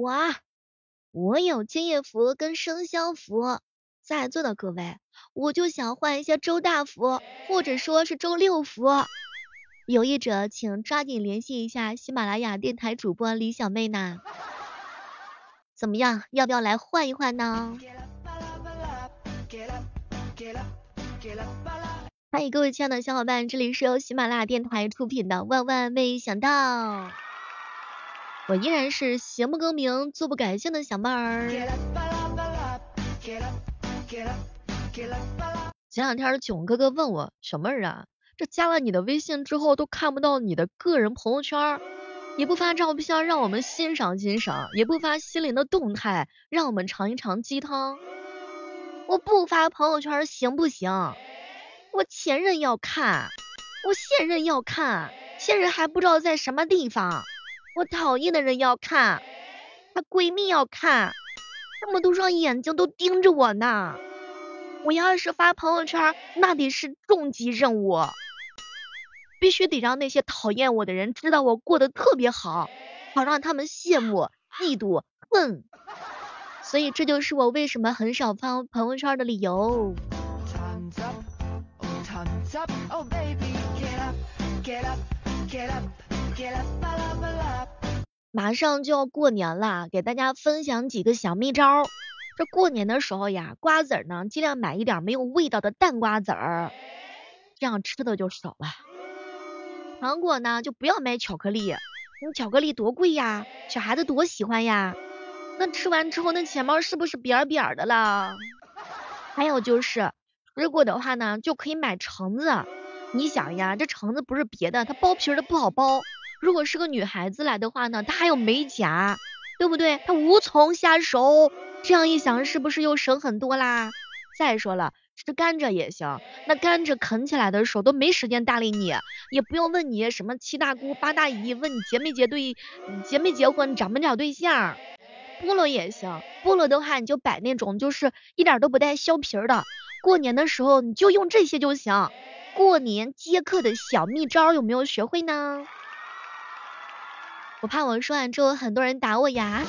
我，我有敬业福跟生肖福，在座的各位，我就想换一些周大福，或者说是周六福。有意者请抓紧联系一下喜马拉雅电台主播李小妹呢。怎么样，要不要来换一换呢？欢迎各位亲爱的小伙伴，这里是由喜马拉雅电台出品的《万万没想到》，我依然是行不更名，坐不改姓的小妹儿。前两天囧哥哥问我，小妹儿啊，这加了你的微信之后都看不到你的个人朋友圈，也不发照片让我们欣赏欣赏，也不发心灵的动态让我们尝一尝鸡汤，我不发朋友圈行不行？我前任要看，我现任要看，现任还不知道在什么地方。我讨厌的人要看，她闺蜜要看，这么多双眼睛都盯着我呢。我要是发朋友圈，那得是重级任务，必须得让那些讨厌我的人知道我过得特别好，好让他们羡慕、嫉妒、恨。所以这就是我为什么很少发朋友圈的理由。马上就要过年了，给大家分享几个小秘招。这过年的时候呀，瓜子呢尽量买一点没有味道的淡瓜子儿，这样吃的就少了。糖果呢就不要买巧克力，那巧克力多贵呀，小孩子多喜欢呀。那吃完之后那钱包是不是扁扁的了？还有就是。水果的话呢，就可以买橙子。你想呀，这橙子不是别的，它剥皮的不好剥。如果是个女孩子来的话呢，她还有美甲，对不对？她无从下手。这样一想，是不是又省很多啦？再说了，吃甘蔗也行，那甘蔗啃起来的时候都没时间搭理你，也不用问你什么七大姑八大姨，问你结没结对，结没结婚，找没找对象。菠萝也行，菠萝的话你就摆那种就是一点都不带削皮的。过年的时候你就用这些就行。过年接客的小秘招有没有学会呢？我怕我说完之后很多人打我呀。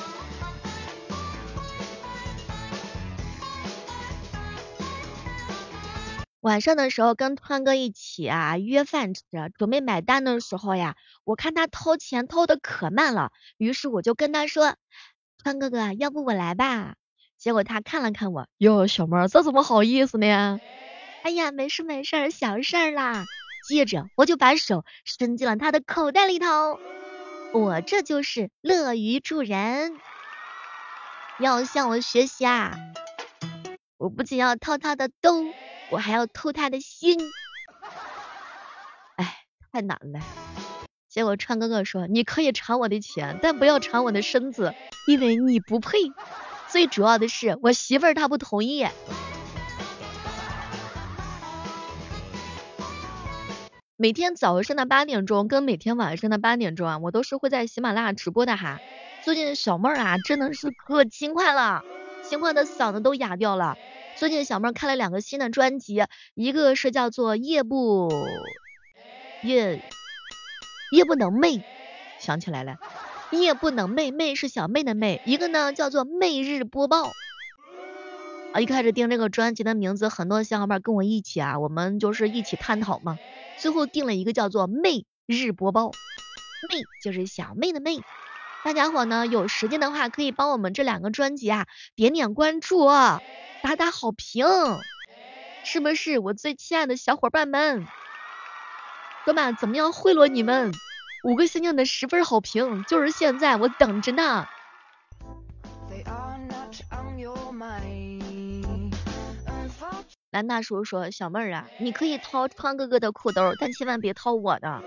晚上的时候跟川哥一起啊约饭吃，准备买单的时候呀，我看他掏钱掏的可慢了，于是我就跟他说，川哥哥，要不我来吧。结果他看了看我，哟，小妹儿，这怎么好意思呢？哎呀，没事没事，小事儿啦。接着我就把手伸进了他的口袋里头，我这就是乐于助人，要向我学习啊！我不仅要掏他的兜，我还要偷他的心。哎，太难了。结果川哥哥说，你可以尝我的钱，但不要尝我的身子，因为你不配。最主要的是，我媳妇儿她不同意。每天早上的八点钟跟每天晚上的八点钟啊，我都是会在喜马拉雅直播的哈。最近小妹儿啊，真的是可勤快了，勤快的嗓子都哑掉了。最近小妹儿开了两个新的专辑，一个是叫做夜不夜夜不能寐，想起来了。夜不能寐，寐是小妹的寐，一个呢叫做寐日播报。啊，一开始定这个专辑的名字，很多小伙伴跟我一起啊，我们就是一起探讨嘛，最后定了一个叫做妹日播报。妹就是小妹的妹，大家伙呢有时间的话可以帮我们这两个专辑啊点点关注，打打好评，是不是我最亲爱的小伙伴们？哥们，怎么样贿赂你们？五个星星的十分好评，就是现在，我等着呢。They are not on your mind. 蓝大叔说：“小妹儿啊，你可以掏川哥哥的裤兜，但千万别掏我的。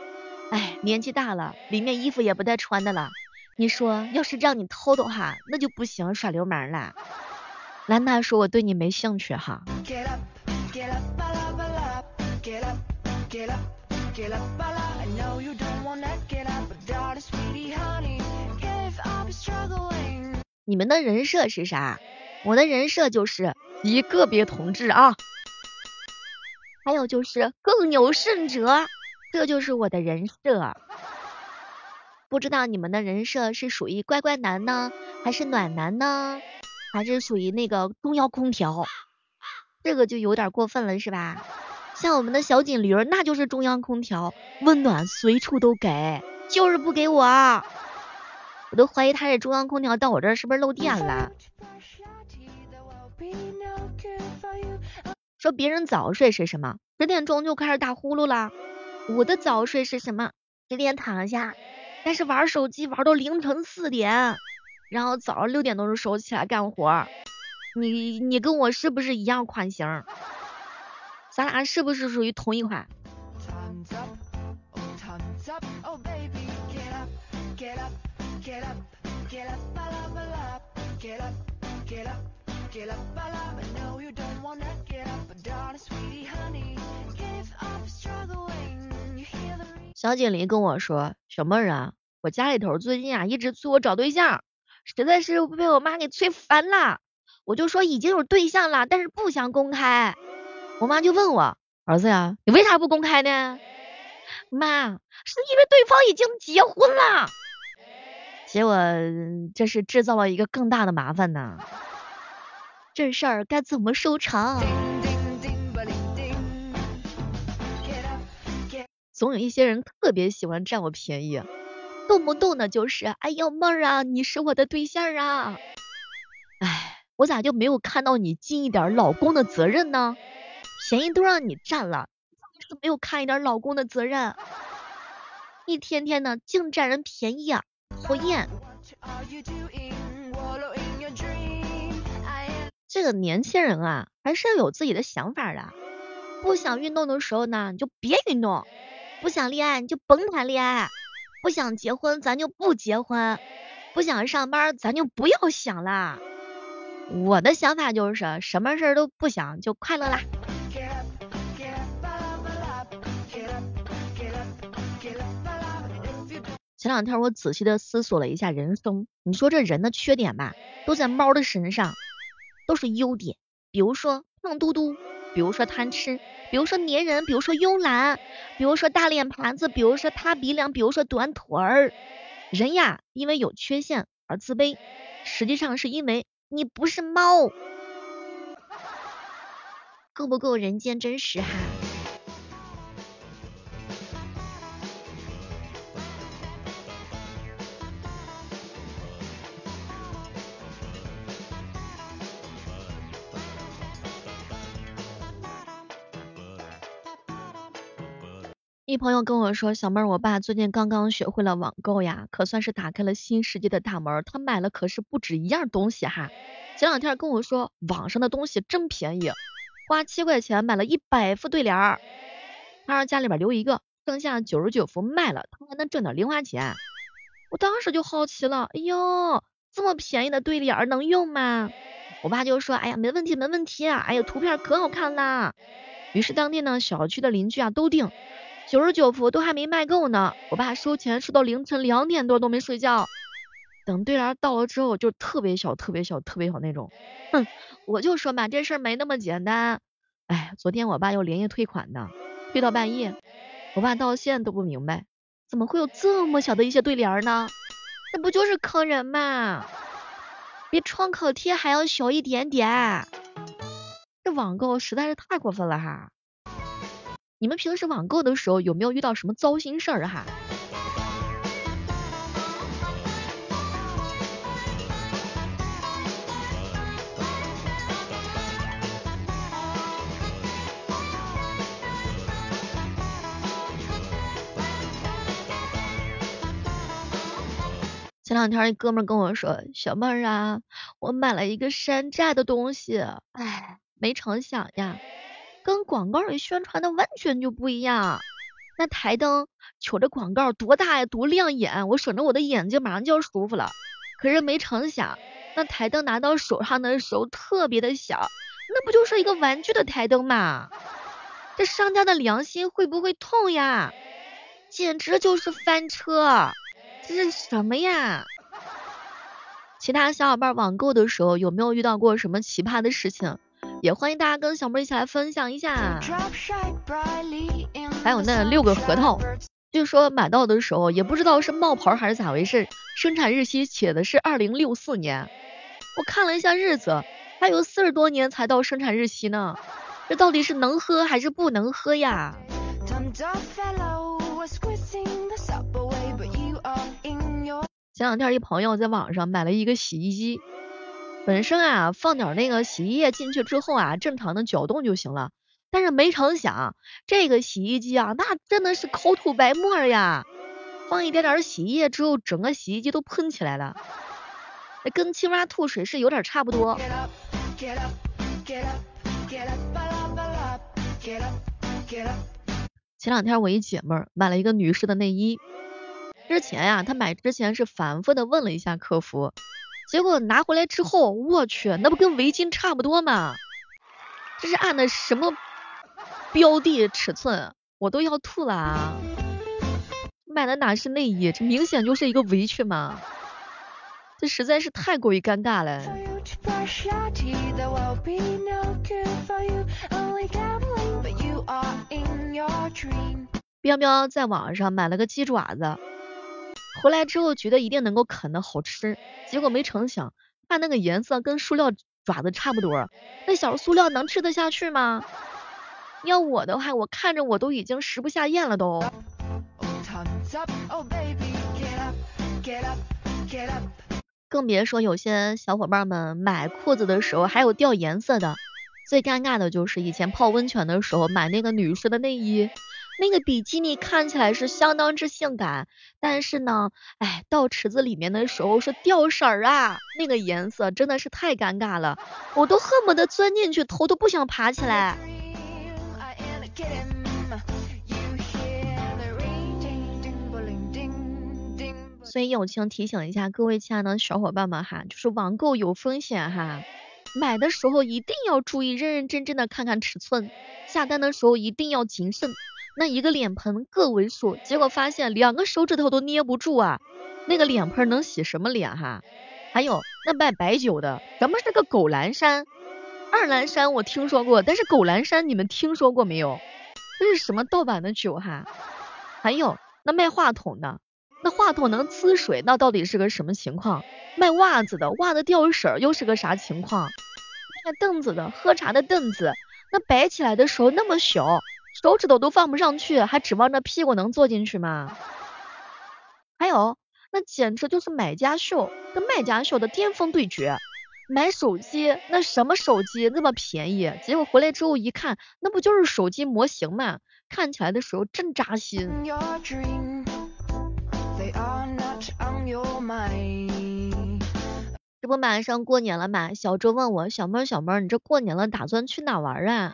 哎，年纪大了，里面衣服也不带穿的了。你说，要是让你偷的话，那就不行，耍流氓了。”兰大叔，我对你没兴趣哈。你们的人设是啥？我的人设就是一个别同志啊，还有就是更有甚者，这就是我的人设。不知道你们的人设是属于乖乖男呢，还是暖男呢？还是属于那个中央空调？这个就有点过分了，是吧？像我们的小锦驴，那就是中央空调，温暖随处都给，就是不给我。我都怀疑他这中央空调到我这儿是不是漏电了？说别人早睡是什么？十点钟就开始打呼噜了。我的早睡是什么？十点躺下，但是玩手机玩到凌晨四点，然后早上六点钟就收起来干活。你你跟我是不是一样款型？咱俩是不是属于同一款？小锦鲤跟我说：“小妹儿啊，我家里头最近啊一直催我找对象，实在是被我妈给催烦了。”我就说已经有对象了，但是不想公开。我妈就问我儿子呀，你为啥不公开呢？妈，是因为对方已经结婚了。结果这是制造了一个更大的麻烦呢。这事儿该怎么收场？总有一些人特别喜欢占我便宜，动不动的就是哎呦妹儿啊，你是我的对象啊。哎。我咋就没有看到你尽一点老公的责任呢？便宜都让你占了，是没有看一点老公的责任？一天天的净占人便宜啊，讨厌！这个年轻人啊，还是要有自己的想法的。不想运动的时候呢，你就别运动；不想恋爱，你就甭谈恋爱；不想结婚，咱就不结婚；不想上班，咱就不要想了。我的想法就是什么事儿都不想就快乐啦。前两天我仔细的思索了一下人生，你说这人的缺点吧，都在猫的身上，都是优点。比如说胖嘟嘟，比如说贪吃，比如说粘人，比如说慵懒，比如说大脸盘子，比如说塌鼻梁，比如说短腿儿。人呀，因为有缺陷而自卑，实际上是因为。你不是猫，够不够人间真实哈？一朋友跟我说，小妹儿，我爸最近刚刚学会了网购呀，可算是打开了新世界的大门。他买了可是不止一样东西哈。前两天跟我说，网上的东西真便宜，花七块钱买了一百副对联儿，他让家里边留一个，剩下九十九副卖了，他还能挣点零花钱。我当时就好奇了，哎呦，这么便宜的对联儿能用吗？我爸就说，哎呀，没问题，没问题啊，哎呀，图片可好看了。于是当天呢，小区的邻居啊都订。九十九幅都还没卖够呢，我爸收钱收到凌晨两点多都没睡觉，等对联到了之后就特别小特别小特别小那种，哼，我就说嘛这事儿没那么简单，哎，昨天我爸又连夜退款呢，退到半夜，我爸到现在都不明白，怎么会有这么小的一些对联呢？那不就是坑人吗？比创可贴还要小一点点，这网购实在是太过分了哈。你们平时网购的时候有没有遇到什么糟心事儿哈？前两天一哥们跟我说，小妹儿啊，我买了一个山寨的东西，哎，没成想呀。跟广告里宣传的完全就不一样，那台灯瞅着广告多大呀，多亮眼，我省着我的眼睛马上就要舒服了。可是没成想，那台灯拿到手上的时候特别的小，那不就是一个玩具的台灯吗？这商家的良心会不会痛呀？简直就是翻车！这是什么呀？其他小伙伴网购的时候有没有遇到过什么奇葩的事情？也欢迎大家跟小妹一起来分享一下。还有那六个核桃，据说买到的时候也不知道是冒牌还是咋回事，生产日期写的是二零六四年。我看了一下日子，还有四十多年才到生产日期呢。这到底是能喝还是不能喝呀？前两天一朋友在网上买了一个洗衣机，本身啊放点那个洗衣液进去之后啊，正常的搅动就行了。但是没成想，这个洗衣机啊，那真的是口吐白沫呀！放一点点洗衣液之后，整个洗衣机都喷起来了，跟青蛙吐水是有点差不多。前两天我一姐妹儿买了一个女士的内衣。之前呀，她买之前是反复的问了一下客服，结果拿回来之后，我去，那不跟围巾差不多吗？这是按的什么标的尺寸？我都要吐了啊！买的哪是内衣，这明显就是一个围裙嘛！这实在是太过于尴尬了。彪彪在网上买了个鸡爪子。回来之后觉得一定能够啃的好吃，结果没成想，看那个颜色跟塑料爪子差不多，那小塑料能吃得下去吗？要我的话，我看着我都已经食不下咽了都。更别说有些小伙伴们买裤子的时候还有掉颜色的，最尴尬的就是以前泡温泉的时候买那个女士的内衣。那个比基尼看起来是相当之性感，但是呢，哎，到池子里面的时候是掉色儿啊，那个颜色真的是太尴尬了，我都恨不得钻进去，头都不想爬起来。所以友情提醒一下各位亲爱的小伙伴们哈，就是网购有风险哈，买的时候一定要注意，认认真真的看看尺寸，下单的时候一定要谨慎。那一个脸盆个位数，结果发现两个手指头都捏不住啊！那个脸盆能洗什么脸哈？还有那卖白酒的，咱们是个狗栏山、二栏山，我听说过，但是狗栏山你们听说过没有？这是什么盗版的酒哈？还有那卖话筒的，那话筒能呲水，那到底是个什么情况？卖袜子的，袜子掉色又是个啥情况？卖凳子的，喝茶的凳子，那摆起来的时候那么小。手指头都放不上去，还指望着屁股能坐进去吗？还有，那简直就是买家秀跟卖家秀的巅峰对决。买手机，那什么手机那么便宜？结果回来之后一看，那不就是手机模型吗？看起来的时候真扎心。这不马上过年了嘛？小周问我，小妹儿小妹儿，你这过年了打算去哪玩啊？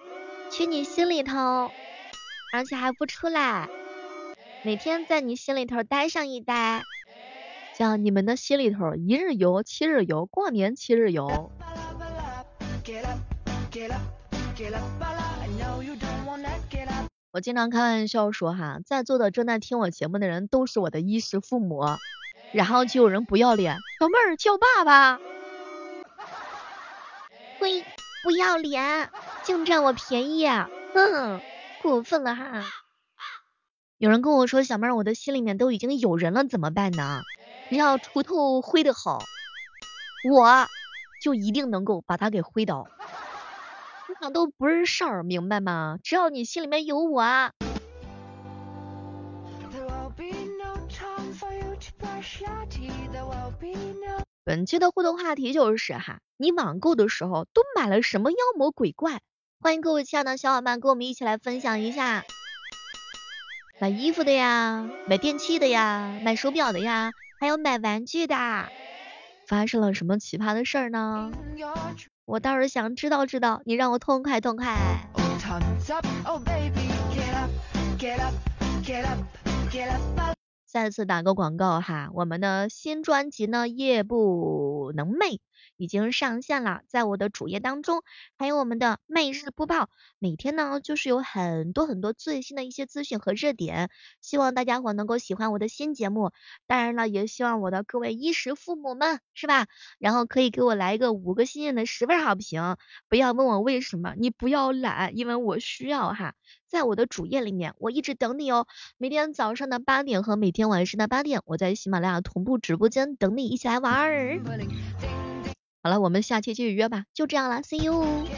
去你心里头。而且还不出来，每天在你心里头待上一待，叫你们的心里头一日游、七日游，过年七日游。我经常开玩笑说哈，在座的正在听我节目的人都是我的衣食父母，然后就有人不要脸，小妹儿叫爸爸，呸，不要脸，净占我便宜，哼。过分了哈！有人跟我说，小妹儿，我的心里面都已经有人了，怎么办呢？只要锄头挥得好，我就一定能够把他给挥倒。那都不是事儿，明白吗？只要你心里面有我。本期的互动话题就是哈，你网购的时候都买了什么妖魔鬼怪？欢迎各位亲爱的小伙伴跟我们一起来分享一下，买衣服的呀，买电器的呀，买手表的呀，还有买玩具的，发生了什么奇葩的事儿呢？我倒是想知道知道，你让我痛快痛快。再次打个广告哈，我们的新专辑呢，夜不能寐。已经上线了，在我的主页当中，还有我们的每日播报，每天呢就是有很多很多最新的一些资讯和热点，希望大家伙能够喜欢我的新节目，当然了，也希望我的各位衣食父母们是吧，然后可以给我来一个五个星星的十分好评，不要问我为什么，你不要懒，因为我需要哈，在我的主页里面，我一直等你哦，每天早上的八点和每天晚上的八点，我在喜马拉雅同步直播间等你一起来玩儿。好了我们下期继续约吧。就这样了 see you